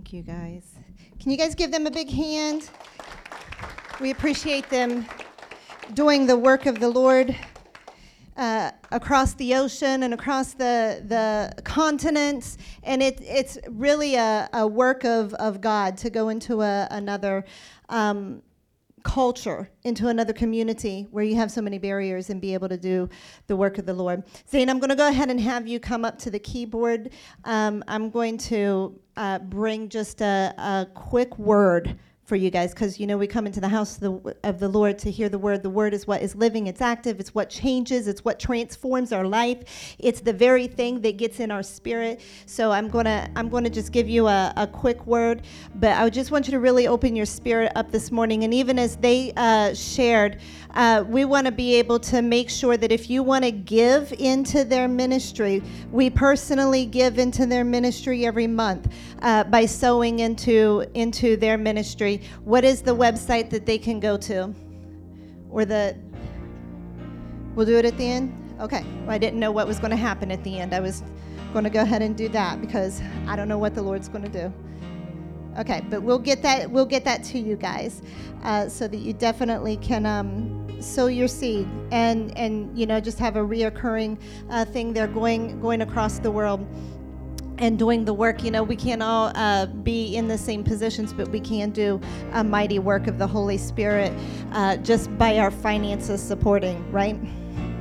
Thank you guys. Can you guys give them a big hand? We appreciate them doing the work of the Lord uh, across the ocean and across the, the continents. And it, it's really a, a work of, of God to go into a, another um, culture, into another community where you have so many barriers and be able to do the work of the Lord. Zane, I'm going to go ahead and have you come up to the keyboard. Um, I'm going to uh, bring just a, a quick word for you guys because you know we come into the house of the, of the, Lord to hear the word. The word is what is living, it's active, it's what changes, it's what transforms our life. It's the very thing that gets in our spirit. So I'm gonna I'm gonna just give you a, a quick word, but I just want you to really open your spirit up this morning. And even as they uh, shared, uh, we want to be able to make sure that if you want to give into their ministry, we personally give into their ministry every month uh, by sowing into into their ministry what is the website that they can go to? Or the. We'll do it at the end? Okay. Well, I didn't know what was going to happen at the end. I was going to go ahead and do that because I don't know what the Lord's going to do. Okay, but we'll get that. We'll get that to you guys, uh, so that you definitely can um, sow your seed and and you know just have a reoccurring uh, thing there going going across the world and doing the work. You know, we can't all uh, be in the same positions, but we can do a mighty work of the Holy Spirit uh, just by our finances supporting, right?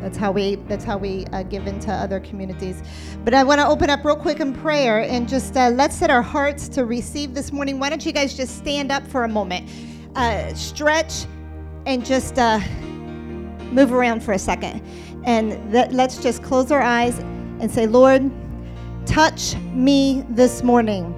That's how we that's how we uh, give into other communities. But I want to open up real quick in prayer and just uh, let's set our hearts to receive this morning. Why don't you guys just stand up for a moment, uh, stretch, and just uh, move around for a second, and let's just close our eyes and say, Lord. Touch me this morning.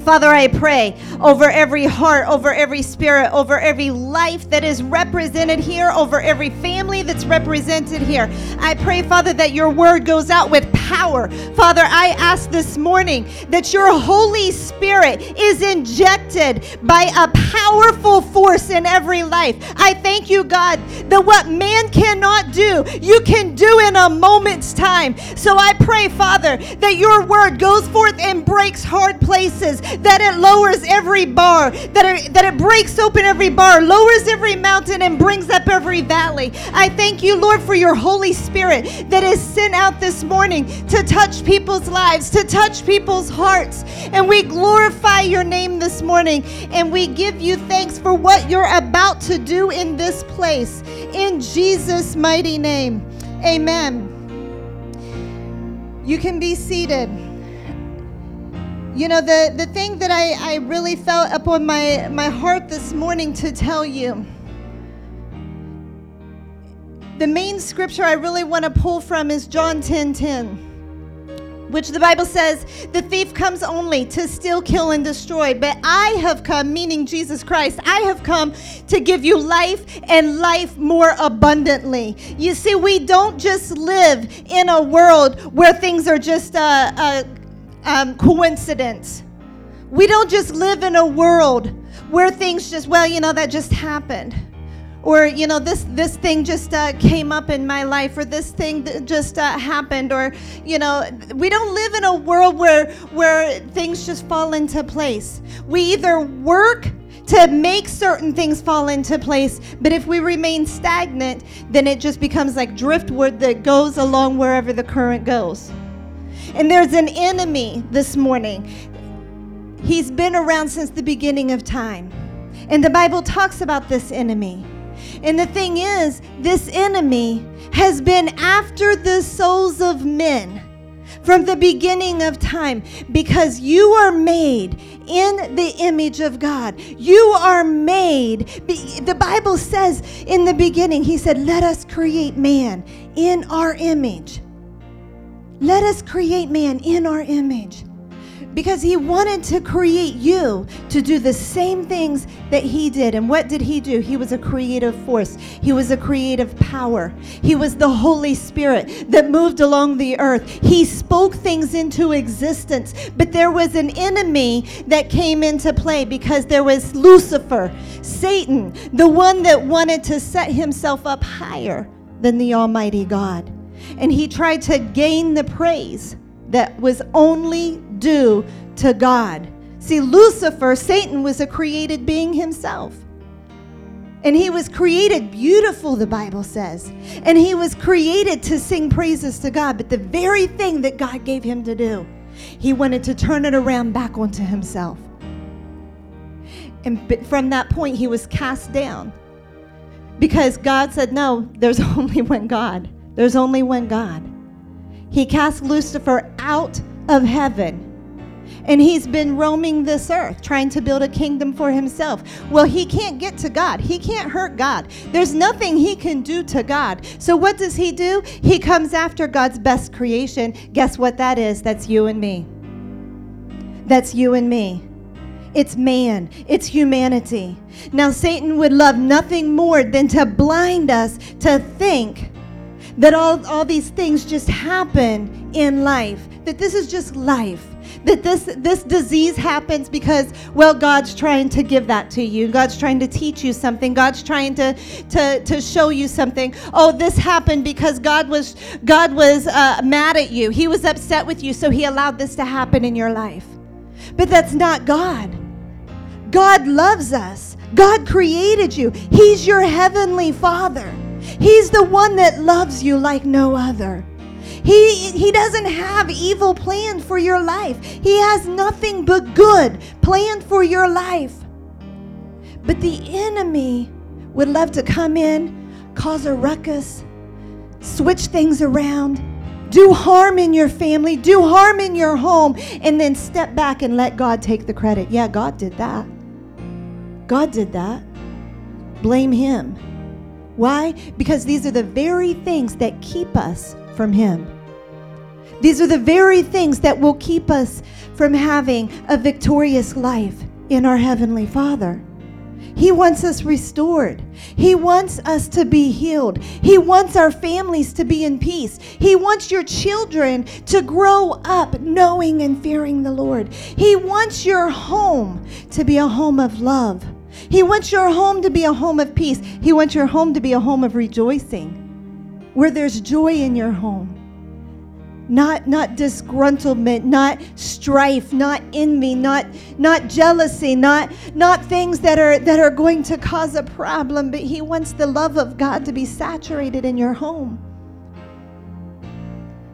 Father, I pray over every heart, over every spirit, over every life that is represented here, over every family that's represented here. I pray, Father, that your word goes out with power. Father, I ask this morning that your Holy Spirit is injected by a powerful force in every life. I thank you, God, that what man cannot do, you can do in a moment's time. So I pray, Father, that your word goes forth and breaks hard places that it lowers every bar, that it, that it breaks open every bar, lowers every mountain, and brings up every valley. I thank you, Lord, for your Holy Spirit that is sent out this morning to touch people's lives, to touch people's hearts. And we glorify your name this morning, and we give you thanks for what you're about to do in this place. In Jesus' mighty name, amen. You can be seated. You know, the, the thing that I, I really felt upon my, my heart this morning to tell you, the main scripture I really want to pull from is John 10 10 which the Bible says the thief comes only to steal, kill, and destroy. But I have come, meaning Jesus Christ, I have come to give you life and life more abundantly. You see, we don't just live in a world where things are just a, uh, um, coincidence. We don't just live in a world where things just, well, you know, that just happened. Or, you know, this, this thing just uh, came up in my life, or this thing just uh, happened, or, you know, we don't live in a world where, where things just fall into place. We either work to make certain things fall into place. But if we remain stagnant, then it just becomes like driftwood that goes along wherever the current goes. And there's an enemy this morning. He's been around since the beginning of time. And the Bible talks about this enemy. And the thing is, this enemy has been after the souls of men from the beginning of time because you are made in the image of God. You are made. The Bible says in the beginning, He said, Let us create man in our image. Let us create man in our image. Because he wanted to create you to do the same things that he did. And what did he do? He was a creative force, he was a creative power. He was the Holy Spirit that moved along the earth. He spoke things into existence. But there was an enemy that came into play because there was Lucifer, Satan, the one that wanted to set himself up higher than the Almighty God and he tried to gain the praise that was only due to God. See, Lucifer, Satan, was a created being himself. And he was created beautiful, the Bible says. And he was created to sing praises to God. But the very thing that God gave him to do, he wanted to turn it around back onto himself. And from that point, he was cast down. Because God said, No, there's only one God. There's only one God. He cast Lucifer out of heaven and he's been roaming this earth trying to build a kingdom for himself. Well, he can't get to God. He can't hurt God. There's nothing he can do to God. So what does he do? He comes after God's best creation. Guess what that is? That's you and me. That's you and me. It's man, it's humanity. Now, Satan would love nothing more than to blind us to think that all, all these things just happen in life, that this is just life that this this disease happens because well god's trying to give that to you. God's trying to teach you something. God's trying to to to show you something. Oh this happened because god was god was uh, mad at you. He was upset with you so he allowed this to happen in your life. But that's not god. God loves us. God created you. He's your heavenly father. He's the one that loves you like no other he, he doesn't have evil planned for your life. He has nothing but good planned for your life. But the enemy would love to come in, cause a ruckus, switch things around, do harm in your family, do harm in your home, and then step back and let God take the credit. Yeah, God did that. God did that. Blame Him. Why? Because these are the very things that keep us from Him. These are the very things that will keep us from having a victorious life in our Heavenly Father. He wants us restored. He wants us to be healed. He wants our families to be in peace. He wants your children to grow up knowing and fearing the Lord. He wants your home to be a home of love. He wants your home to be a home of peace. He wants your home to be a home of rejoicing, where there's joy in your home. Not not disgruntlement not strife not envy not not jealousy not not things that are that are going to cause a problem but he wants the love of god to be saturated in your home.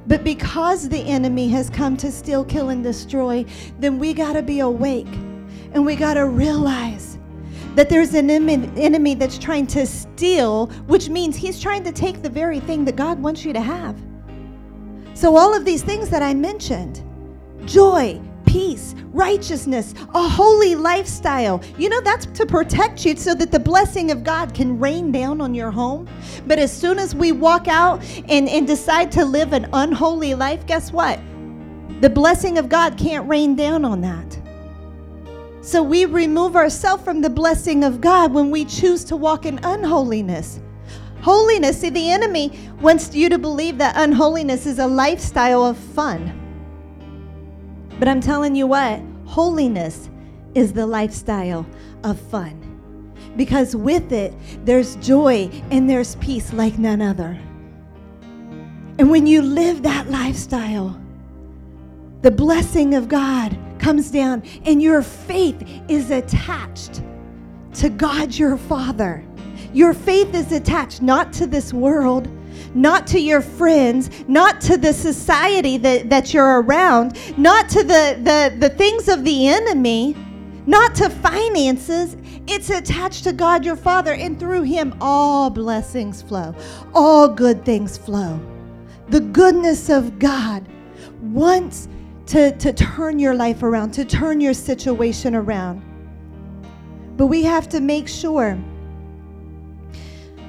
But because the enemy has come to steal kill and destroy then we got to be awake and we got to realize that there's an enemy that's trying to steal which means he's trying to take the very thing that god wants you to have so, all of these things that I mentioned joy, peace, righteousness, a holy lifestyle. You know, that's to protect you so that the blessing of God can rain down on your home. But as soon as we walk out and, and decide to live an unholy life, guess what? The blessing of God can't rain down on that. So we remove ourselves from the blessing of God when we choose to walk in unholiness. Holiness, see, the enemy wants you to believe that unholiness is a lifestyle of fun. But I'm telling you what, holiness is the lifestyle of fun. Because with it, there's joy and there's peace like none other. And when you live that lifestyle, the blessing of God comes down and your faith is attached to God your Father. Your faith is attached not to this world, not to your friends, not to the society that, that you're around, not to the, the, the things of the enemy, not to finances. It's attached to God your Father, and through Him, all blessings flow, all good things flow. The goodness of God wants to, to turn your life around, to turn your situation around. But we have to make sure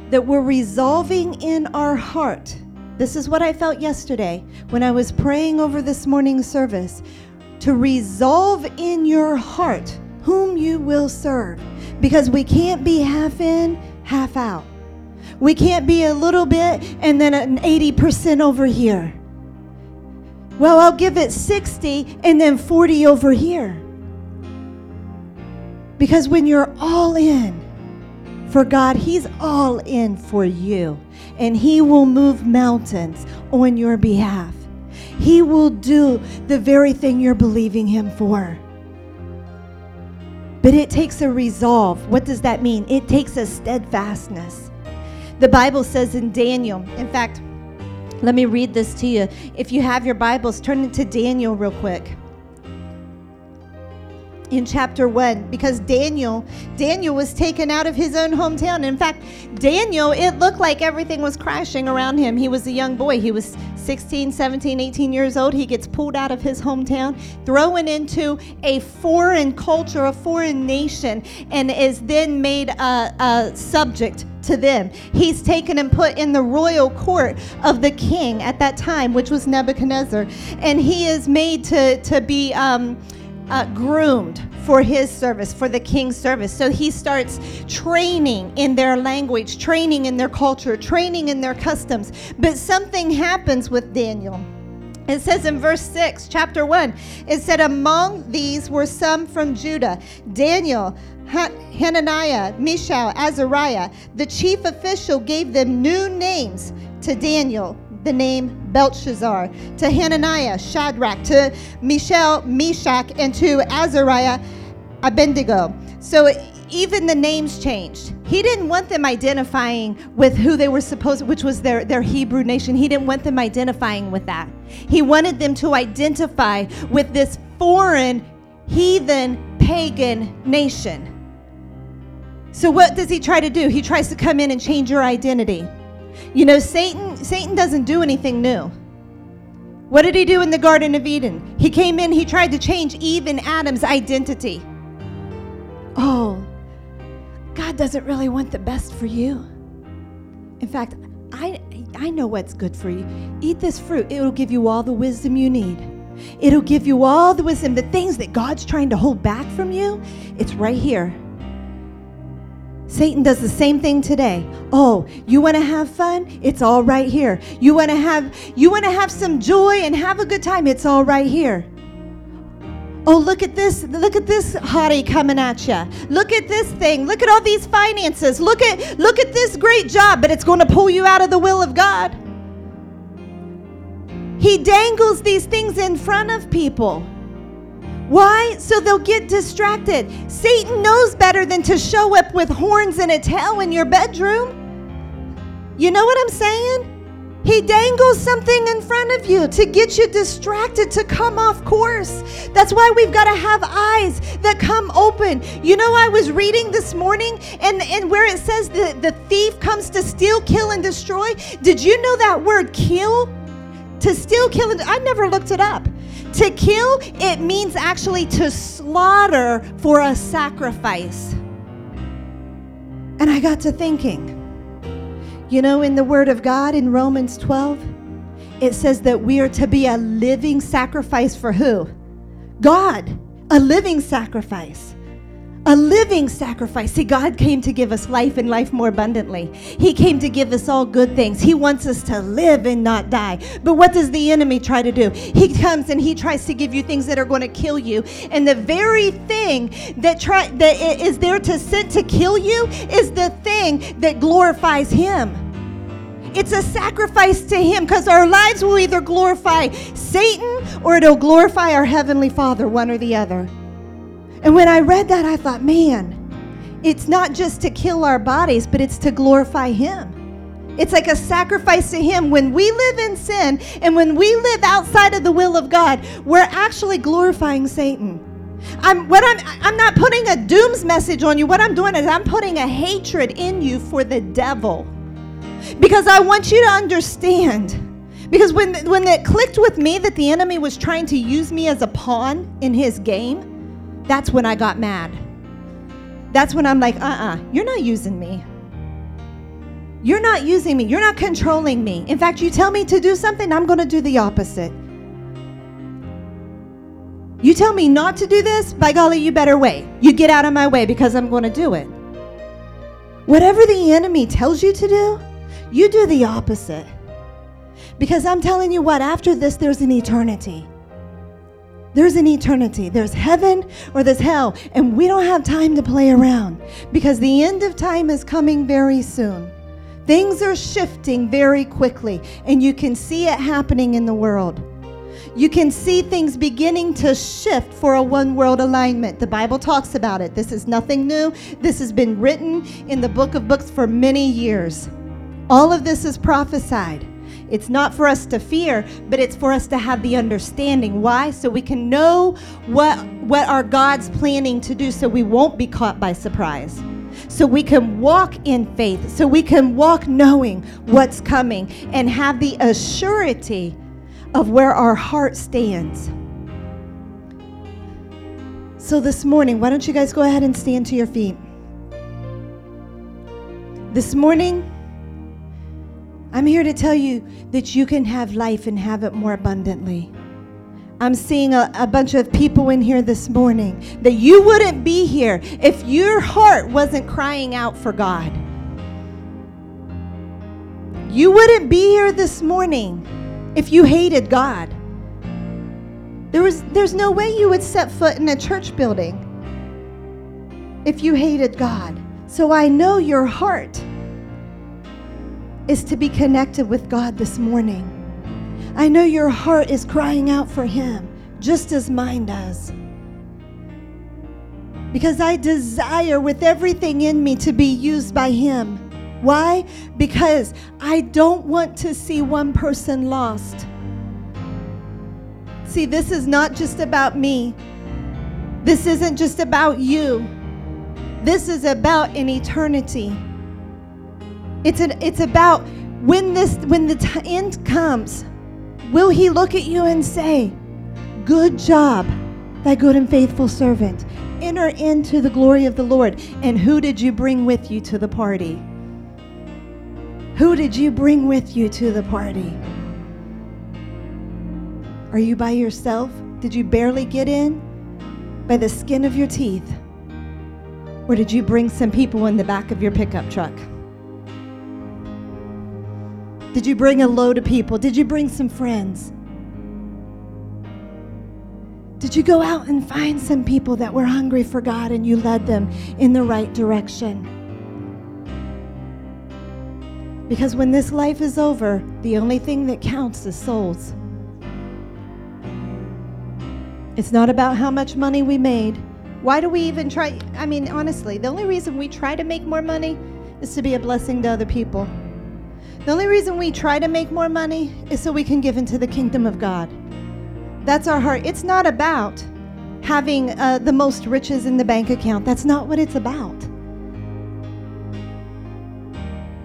that we're resolving in our heart. This is what I felt yesterday when I was praying over this morning service to resolve in your heart whom you will serve because we can't be half in, half out. We can't be a little bit and then an 80% over here. Well, I'll give it 60 and then 40 over here. Because when you're all in, for God, He's all in for you, and He will move mountains on your behalf. He will do the very thing you're believing Him for. but it takes a resolve. What does that mean? It takes a steadfastness. The Bible says in Daniel, in fact, let me read this to you. If you have your Bibles, turn it to Daniel real quick in chapter 1 because Daniel Daniel was taken out of his own hometown. In fact, Daniel it looked like everything was crashing around him. He was a young boy. He was 16, 17, 18 years old. He gets pulled out of his hometown, thrown into a foreign culture, a foreign nation and is then made a, a subject to them. He's taken and put in the royal court of the king at that time, which was Nebuchadnezzar, and he is made to to be um, uh, groomed for his service, for the king's service. So he starts training in their language, training in their culture, training in their customs. But something happens with Daniel. It says in verse 6, chapter 1, it said, Among these were some from Judah Daniel, Hananiah, Mishael, Azariah. The chief official gave them new names to Daniel the name Belshazzar, to Hananiah, Shadrach, to Mishael, Meshach, and to Azariah, Abednego. So even the names changed. He didn't want them identifying with who they were supposed, which was their, their Hebrew nation. He didn't want them identifying with that. He wanted them to identify with this foreign, heathen, pagan nation. So what does he try to do? He tries to come in and change your identity. You know, Satan Satan doesn't do anything new. What did he do in the Garden of Eden? He came in, he tried to change Eve and Adam's identity. Oh, God doesn't really want the best for you. In fact, I I know what's good for you. Eat this fruit. It'll give you all the wisdom you need. It'll give you all the wisdom, the things that God's trying to hold back from you. It's right here. Satan does the same thing today. Oh, you want to have fun? It's all right here. You want to have you want to have some joy and have a good time? It's all right here. Oh, look at this. Look at this hottie coming at you. Look at this thing. Look at all these finances. Look at look at this great job, but it's going to pull you out of the will of God. He dangles these things in front of people. Why? So they'll get distracted. Satan knows better than to show up with horns and a tail in your bedroom. You know what I'm saying? He dangles something in front of you to get you distracted, to come off course. That's why we've got to have eyes that come open. You know, I was reading this morning, and, and where it says the, the thief comes to steal, kill, and destroy. Did you know that word kill? To steal, kill, and I never looked it up. To kill, it means actually to slaughter for a sacrifice. And I got to thinking, you know, in the Word of God in Romans 12, it says that we are to be a living sacrifice for who? God, a living sacrifice a living sacrifice. See, God came to give us life and life more abundantly. He came to give us all good things. He wants us to live and not die. But what does the enemy try to do? He comes and he tries to give you things that are going to kill you. And the very thing that try that is there to sit to kill you is the thing that glorifies him. It's a sacrifice to Him because our lives will either glorify Satan or it'll glorify our Heavenly Father, one or the other. And when I read that, I thought, man, it's not just to kill our bodies, but it's to glorify Him. It's like a sacrifice to Him. When we live in sin and when we live outside of the will of God, we're actually glorifying Satan. I'm what I'm I'm not putting a dooms message on you. What I'm doing is I'm putting a hatred in you for the devil. Because I want you to understand. Because when when it clicked with me that the enemy was trying to use me as a pawn in his game, that's when I got mad. That's when I'm like, uh uh-uh, uh, you are not using me. You're not using me. You're not controlling me. In fact, you tell me to do something, I'm going to do the opposite. You tell me not to do this, by golly, you better wait. You get out of my way because I'm going to do it. Whatever the enemy tells you to do, you do the opposite. Because I'm telling you what, after this, there's an eternity. There's an eternity. There's heaven or there's hell. And we don't have time to play around because the end of time is coming very soon. Things are shifting very quickly, and you can see it happening in the world. you can see things beginning to shift for a one world alignment. The Bible talks about it. This is nothing new. This has been written in the book of books for many years. All of this is prophesied. It's not for us to fear, but it's for us to have the understanding. Why? So we can know what what our God's planning to do so we won't be caught by surprise. So we can walk in faith, so we can walk knowing what's coming and have the assurity of where our heart stands. So this morning, why don't you guys go ahead and stand to your feet? This morning, I'm here to tell you that you can have life and have it more abundantly. I'm seeing a, a, bunch of people in here this morning that you wouldn't be here if your heart wasn't crying out for God. You wouldn't be here this morning if you hated God. There was, there's no way you would set foot in a church building if you hated God. So I know your heart is to be connected with God this morning. I know your heart is crying out for Him, just as mine does. Because I desire with everything in me to be used by Him. Why? Because I don't want to see one person lost. See, this is not just about me. This isn't just about you. This is about an eternity. It's an, it's about when this when the t- end comes, will he look at you and say, "Good job, thy good and faithful servant. Enter into the glory of the Lord." And who did you bring with you to the party? Who did you bring with you to the party? Are you by yourself? Did you barely get in by the skin of your teeth? Or did you bring some people in the back of your pickup truck? Did you bring a load of people? Did you bring some friends? Did you go out and find some people that were hungry for God and you led them in the right direction? Because when this life is over, the only thing that counts is souls. It's not about how much money we made. Why do we even try? I mean, honestly, the only reason we try to make more money is to be a blessing to other people. The only reason we try to make more money is so we can give into the kingdom of God. That's our heart. It's not about having uh, the most riches in the bank account. That's not what it's about.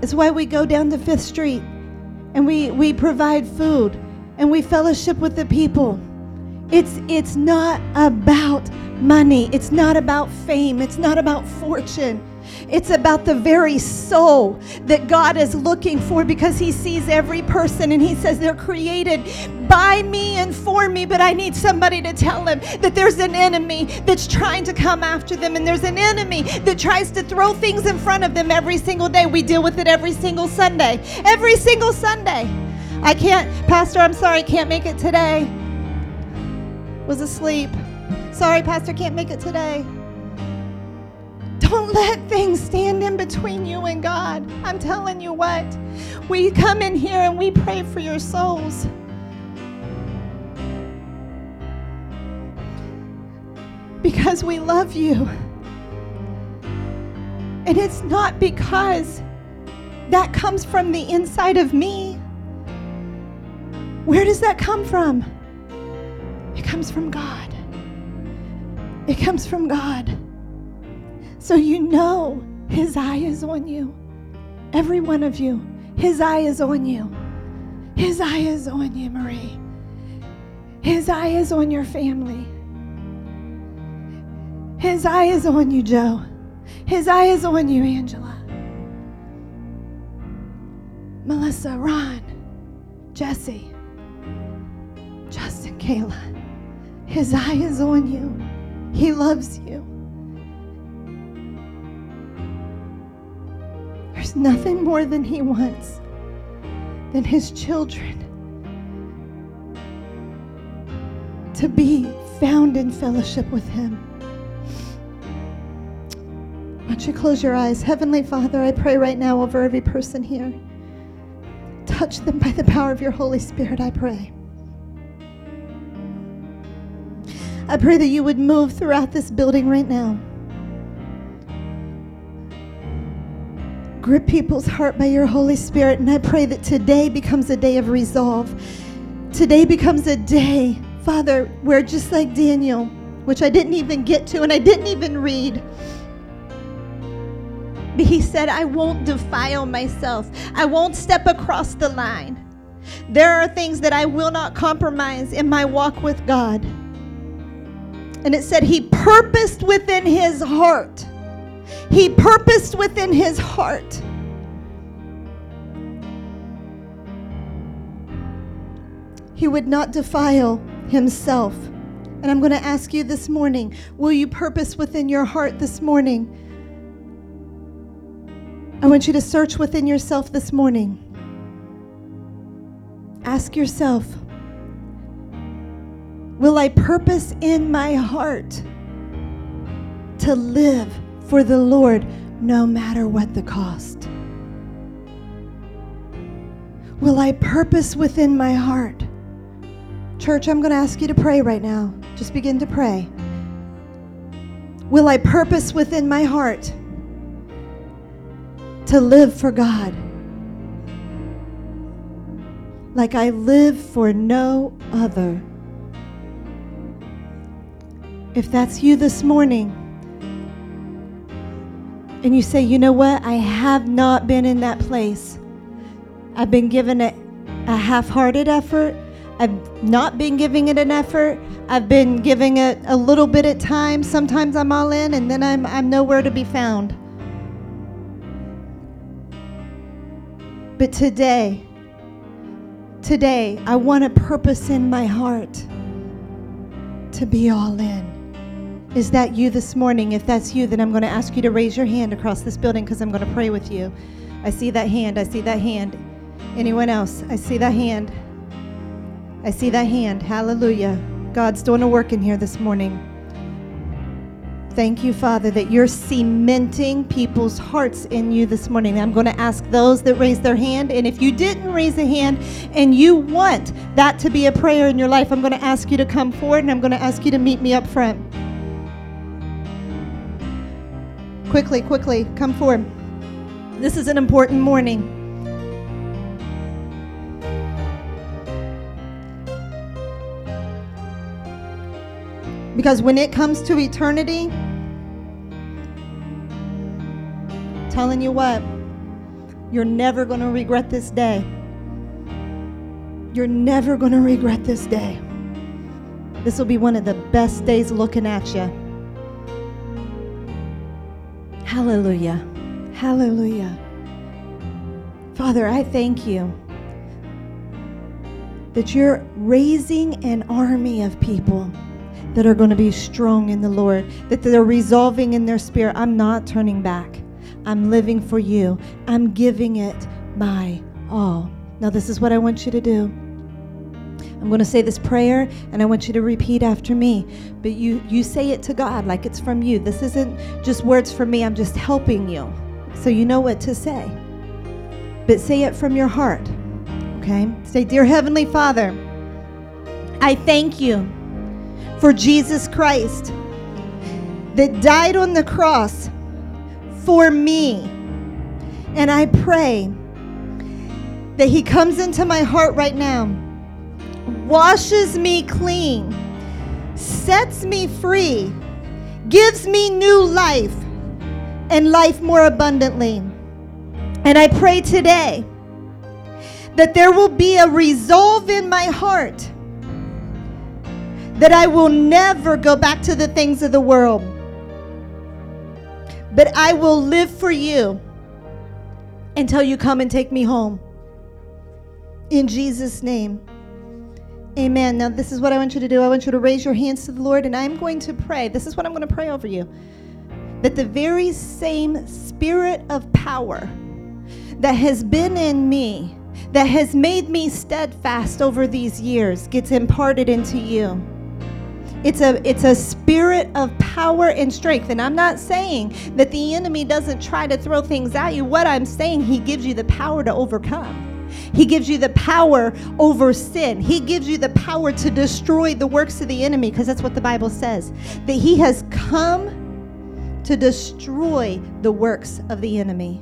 It's why we go down to Fifth Street and we, we provide food and we fellowship with the people. It's, it's not about money, it's not about fame, it's not about fortune. It's about the very soul that God is looking for because He sees every person and He says they're created by me and for me, but I need somebody to tell them that there's an enemy that's trying to come after them and there's an enemy that tries to throw things in front of them every single day. We deal with it every single Sunday. Every single Sunday. I can't, Pastor, I'm sorry, I can't make it today. Was asleep. Sorry, Pastor, can't make it today. Don't let things stand in between you and God. I'm telling you what, we come in here and we pray for your souls. Because we love you. And it's not because that comes from the inside of me. Where does that come from? It comes from God. It comes from God. So you know His eye is on you. Every one of you. His eye is on you. His eye is on you, Marie. His eye is on your family. His eye is on you, Joe. His eye is on you, Angela. Melissa, Ron, Jesse, Justin, Kayla. His eye is on you. He loves you. Nothing more than He wants than His children to be found in fellowship with Him. Why don't you close your eyes? Heavenly Father, I pray right now over every person here. Touch them by the power of your Holy Spirit, I pray. I pray that you would move throughout this building right now. Grip people's heart by your Holy Spirit, and I pray that today becomes a day of resolve. Today becomes a day, Father, where just like Daniel, which I didn't even get to and I didn't even read, but he said, I won't defile myself, I won't step across the line. There are things that I will not compromise in my walk with God. And it said, He purposed within his heart. He purposed within his heart. He would not defile himself. And I'm going to ask you this morning will you purpose within your heart this morning? I want you to search within yourself this morning. Ask yourself Will I purpose in my heart to live for the Lord no matter what the cost? Will I purpose within my heart? Church, I'm going to ask you to pray right now. Just begin to pray. Will I purpose within my heart to live for God like I live for no other? If that's you this morning, and you say, you know what, I have not been in that place. I've been given a, a half hearted effort. I've not been giving it an effort. I've been giving it a little bit at times. Sometimes I'm all in, and then I'm, I'm nowhere to be found. But today, today, I want a purpose in my heart to be all in. Is that you this morning? If that's you, then I'm going to ask you to raise your hand across this building because I'm going to pray with you. I see that hand. I see that hand. Anyone else? I see that hand. I see that hand. Hallelujah. God's doing a work in here this morning. Thank you, Father, that you're cementing people's hearts in you this morning. I'm going to ask those that raised their hand, and if you didn't raise a hand and you want that to be a prayer in your life, I'm going to ask you to come forward and I'm going to ask you to meet me up front. Quickly, quickly, come forward. This is an important morning. Because when it comes to eternity, telling you what, you're never going to regret this day. You're never going to regret this day. This will be one of the best days looking at you. Hallelujah. Hallelujah. Father, I thank you that you're raising an army of people that are going to be strong in the Lord, that they're resolving in their spirit. I'm not turning back. I'm living for you. I'm giving it my all. Now, this is what I want you to do. I'm going to say this prayer and I want you to repeat after me. But you you say it to God like it's from you. This isn't just words from me. I'm just helping you. So you know what to say. But say it from your heart. Okay? Say, "Dear heavenly Father, I thank you for Jesus Christ that died on the cross for me. And I pray that he comes into my heart right now washes me clean, sets me free, gives me new life and life more abundantly. And I pray today that there will be a resolve in my heart that I will never go back to the things of the world, but I will live for you until you come and take me home. In Jesus' name. Amen. Now, this is what I want you to do. I want you to raise your hands to the Lord, and I'm going to pray. This is what I'm going to pray over you that the very same spirit of power that has been in me, that has made me steadfast over these years, gets imparted into you. It's a it's a spirit of power and strength. And I'm not saying that the enemy doesn't try to throw things at you. What I'm saying, he gives you the power to overcome. He gives you the power over sin. He gives you the power to destroy the works of the enemy because that's what the Bible says. That he has come to destroy the works of the enemy.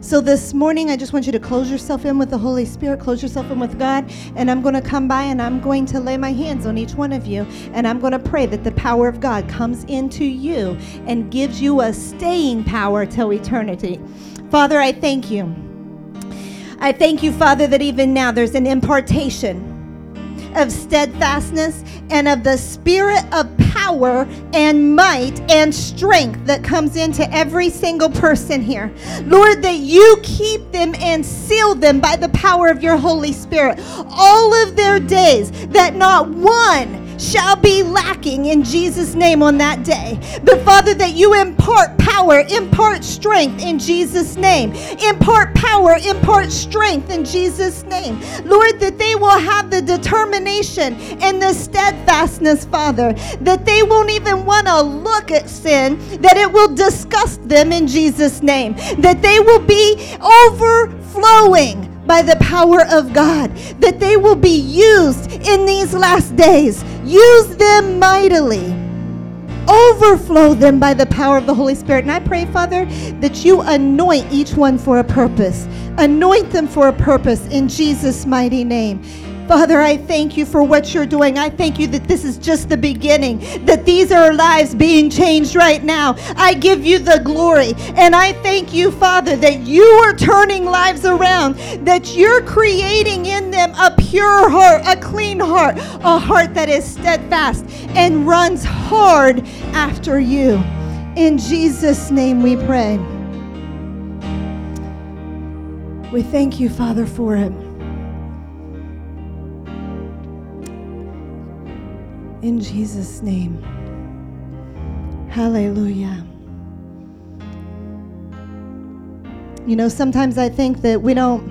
So this morning, I just want you to close yourself in with the Holy Spirit, close yourself in with God, and I'm going to come by and I'm going to lay my hands on each one of you, and I'm going to pray that the power of God comes into you and gives you a staying power till eternity. Father, I thank you. I thank you, Father, that even now there's an impartation of steadfastness and of the spirit of power and might and strength that comes into every single person here. Lord, that you keep them and seal them by the power of your Holy Spirit all of their days, that not one shall be lacking in Jesus' name on that day. But Father, that you impart power, impart strength in Jesus' name. Impart power, impart strength in Jesus' name. Lord, that they will have the determination and the steadfastness, Father, that they won't even want to look at sin, that it will disgust them in Jesus' name, that they will be overflowing by the power of God, that they will be used in these last days. Use them mightily. Overflow them by the power of the Holy Spirit. And I pray, Father, that you anoint each one for a purpose. Anoint them for a purpose in Jesus' mighty name. Father, I thank you for what you're doing. I thank you that this is just the beginning, that these are lives being changed right now. I give you the glory. And I thank you, Father, that you are turning lives around, that you're creating in them a pure heart, a clean heart, a heart that is steadfast and runs hard after you. In Jesus' name we pray. We thank you, Father, for it. In Jesus' name. Hallelujah. You know, sometimes I think that we don't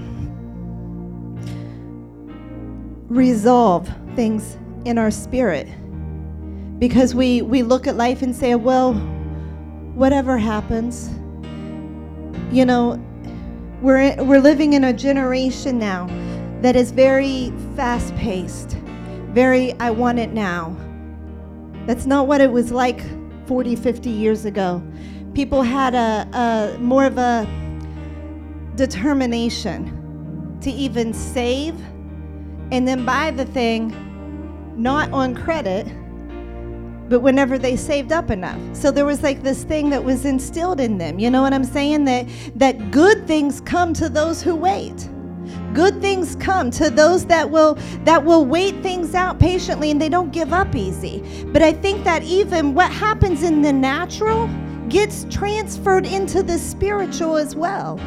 resolve things in our spirit because we, we look at life and say, well, whatever happens, you know, we're, we're living in a generation now that is very fast paced, very, I want it now. That's not what it was like 40, 50 years ago. People had a, a more of a determination to even save and then buy the thing not on credit but whenever they saved up enough. So there was like this thing that was instilled in them. You know what i'm saying? That that good things come to those who wait good things come to those that will that will wait things out patiently and they don't give up easy but i think that even what happens in the natural gets transferred into the spiritual as well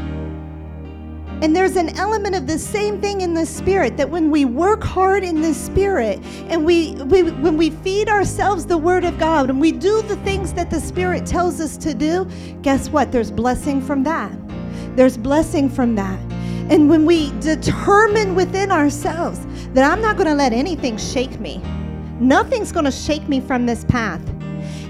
and there's an element of the same thing in the spirit that when we work hard in the spirit and we, we when we feed ourselves the word of God and we do the things that the spirit tells us to do, guess what? There's blessing from that. There's blessing from that. And when we determine within ourselves that I'm not going to let anything shake me, nothing's going to shake me from this path.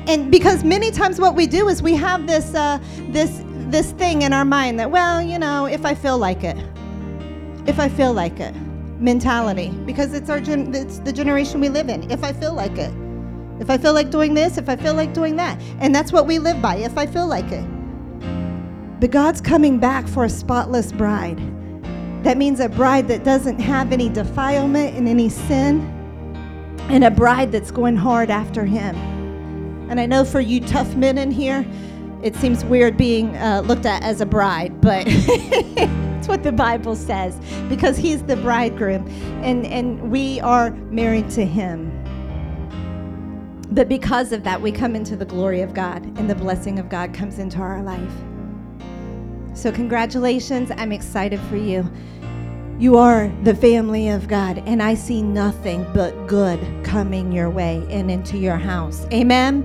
And because many times what we do is we have this uh, this this thing in our mind that well, you know, if I feel like it, if I feel like it, mentality because it's our gen- it's the generation we live in. If I feel like it, if I feel like doing this, if I feel like doing that, and that's what we live by. If I feel like it. But God's coming back for a spotless bride. That means a bride that doesn't have any defilement and any sin, and a bride that's going hard after Him. And I know for you tough men in here, it seems weird being uh, looked at as a bride, but it's what the Bible says because He's the bridegroom and, and we are married to Him. But because of that, we come into the glory of God and the blessing of God comes into our life. So, congratulations. I'm excited for you. You are the family of God, and I see nothing but good coming your way and into your house. Amen.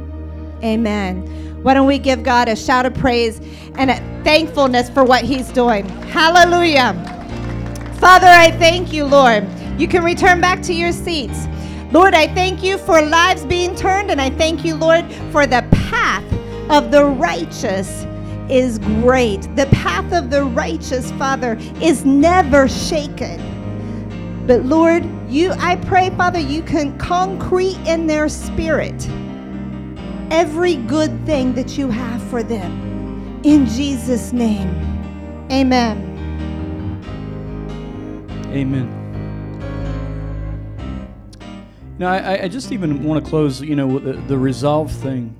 Amen. Why don't we give God a shout of praise and a thankfulness for what He's doing? Hallelujah. Father, I thank you, Lord. You can return back to your seats. Lord, I thank you for lives being turned, and I thank you, Lord, for the path of the righteous is great. The path of the righteous, Father, is never shaken. But Lord, you I pray, Father, you can concrete in their spirit every good thing that you have for them. In Jesus' name. Amen. Amen. Now, I, I just even want to close, you know, with the, the resolve thing.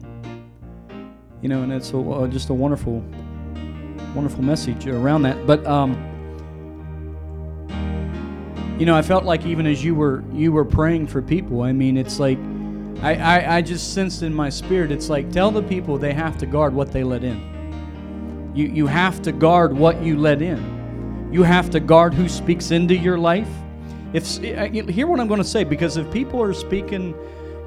You know, and it's a, uh, just a wonderful, wonderful message around that. But, um, you know, I felt like even as you were you were praying for people, I mean, it's like I, I, I just sensed in my spirit, it's like tell the people they have to guard what they let in. You you have to guard what you let in. You have to guard who speaks into your life. If hear what I'm going to say, because if people are speaking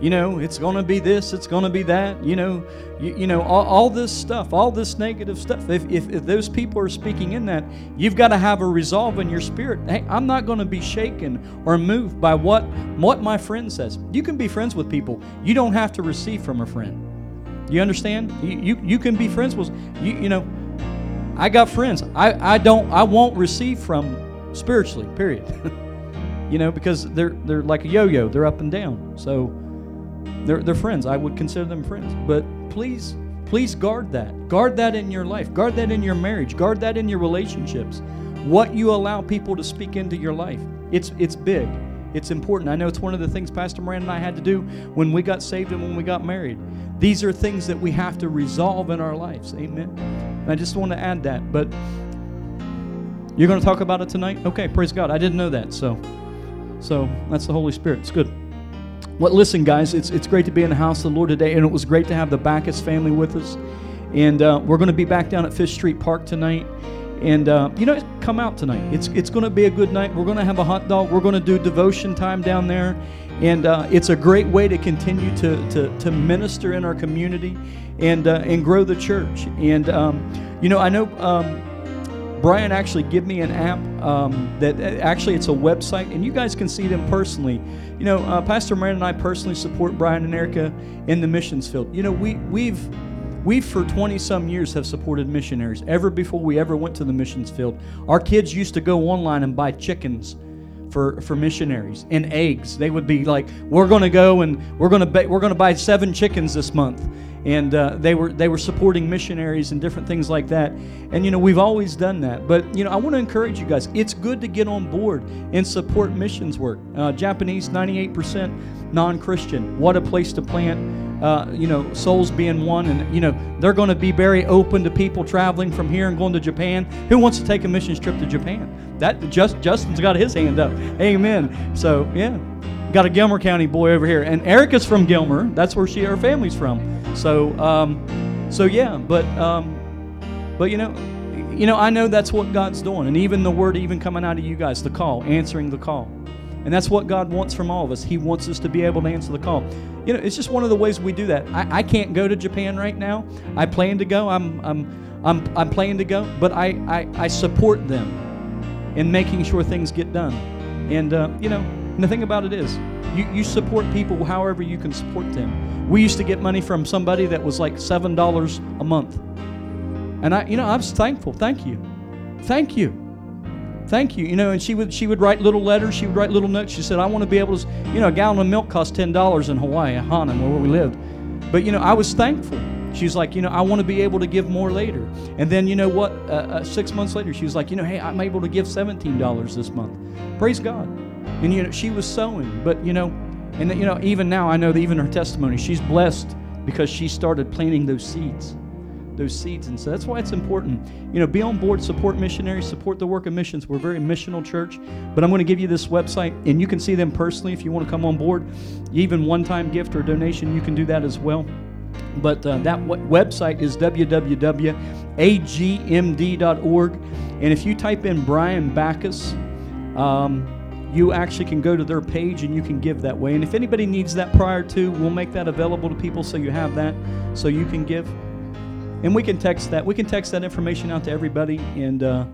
you know it's going to be this it's going to be that you know you, you know all, all, this stuff all this negative stuff. If, if, if those people are speaking in that you've got to have a resolve in your spirit. Hey i'm not going to be shaken or moved by what what my friend says. You can be friends with people you don't have to receive from a friend. You understand? You you, you can be friends with you, you know i got friends. I i don't i won't receive from spiritually period. You know because they're they're like a yo-yo they're up and down. So they're, they're friends. I would consider them friends. But please, please guard that. Guard that in your life. Guard that in your marriage. Guard that in your relationships. What you allow people to speak into your life. It's it's big. It's important. I know it's one of the things Pastor Moran and I had to do when we got saved and when we got married. These are things that we have to resolve in our lives. Amen. And I just want to add that. But you're going to talk about it tonight? Okay, praise God. I didn't know that. So so that's the Holy Spirit. It's good. Well, listen, guys, it's, it's great to be in the house of the Lord today, and it was great to have the Backus family with us. And uh, we're going to be back down at Fish Street Park tonight. And uh, you know, come out tonight. It's it's going to be a good night. We're going to have a hot dog. We're going to do devotion time down there, and uh, it's a great way to continue to, to, to minister in our community, and uh, and grow the church. And um, you know, I know um, Brian actually give me an app um, that uh, actually it's a website, and you guys can see them personally. You know, uh, Pastor Moran and I personally support Brian and Erica in the missions field. You know, we we've we for 20 some years have supported missionaries. Ever before we ever went to the missions field, our kids used to go online and buy chickens for, for missionaries and eggs. They would be like, "We're going to go and we're going to we're going to buy seven chickens this month." And uh, they were they were supporting missionaries and different things like that. And you know we've always done that. But you know I want to encourage you guys. It's good to get on board and support missions work. Uh, Japanese, 98% non-Christian. What a place to plant. Uh, you know, souls being won, and you know they're going to be very open to people traveling from here and going to Japan. Who wants to take a missions trip to Japan? That just Justin's got his hand up. Amen. So yeah, got a Gilmer County boy over here, and Erica's from Gilmer. That's where she her family's from. So, um, so yeah, but um, but you know, you know, I know that's what God's doing, and even the word even coming out of you guys, the call, answering the call, and that's what God wants from all of us. He wants us to be able to answer the call. You know, it's just one of the ways we do that. I, I can't go to Japan right now. I plan to go. I'm I'm I'm I'm planning to go, but I I, I support them in making sure things get done, and uh, you know, and the thing about it is, you, you support people however you can support them. We used to get money from somebody that was like $7 a month. And I, you know, I was thankful. Thank you. Thank you. Thank you. You know, and she would she would write little letters. She would write little notes. She said, "I want to be able to." You know, a gallon of milk cost ten dollars in Hawaii, Hana, where we lived. But you know, I was thankful. She's like, you know, I want to be able to give more later. And then, you know what? Uh, uh, six months later, she was like, you know, hey, I'm able to give seventeen dollars this month. Praise God. And you know, she was sowing, but you know, and you know, even now I know that even her testimony, she's blessed because she started planting those seeds. Those seeds. And so that's why it's important. You know, be on board, support missionaries, support the work of missions. We're a very missional church. But I'm going to give you this website, and you can see them personally if you want to come on board. Even one time gift or donation, you can do that as well. But uh, that w- website is www.agmd.org. And if you type in Brian Backus, um, you actually can go to their page and you can give that way. And if anybody needs that prior to, we'll make that available to people so you have that so you can give. And we can text that. We can text that information out to everybody. And uh,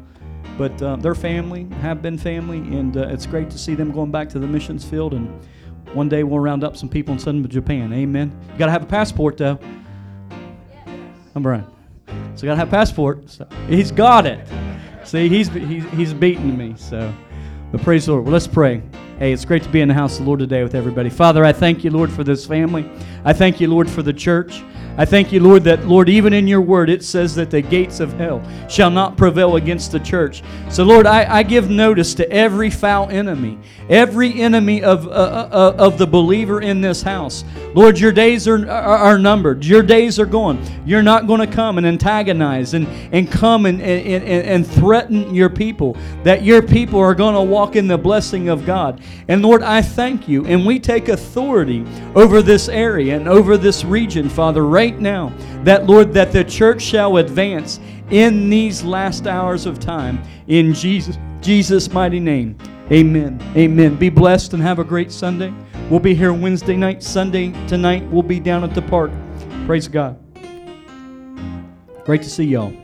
but uh, their family have been family, and uh, it's great to see them going back to the missions field. And one day we'll round up some people and send them to Japan. Amen. You got to have a passport though. I'm Brian. So I got to have a passport. So he's got it. See, he's, he's, he's beating me. So, but praise the Lord. Well, let's pray. Hey, it's great to be in the house of the Lord today with everybody. Father, I thank you, Lord, for this family. I thank you, Lord, for the church. I thank you, Lord, that, Lord, even in your word, it says that the gates of hell shall not prevail against the church. So, Lord, I, I give notice to every foul enemy, every enemy of, uh, uh, uh of the believer in this house. Lord, your days are, are, are numbered. Your days are gone. You're not going to come and antagonize and, and come and, and, and threaten your people, that your people are going to walk in the blessing of God. And Lord, I thank you. And we take authority over this area and over this region, Father, right now, that, Lord, that the church shall advance in these last hours of time. In Jesus, Jesus' mighty name. Amen. Amen. Be blessed and have a great Sunday. We'll be here Wednesday night, Sunday tonight. We'll be down at the park. Praise God. Great to see y'all.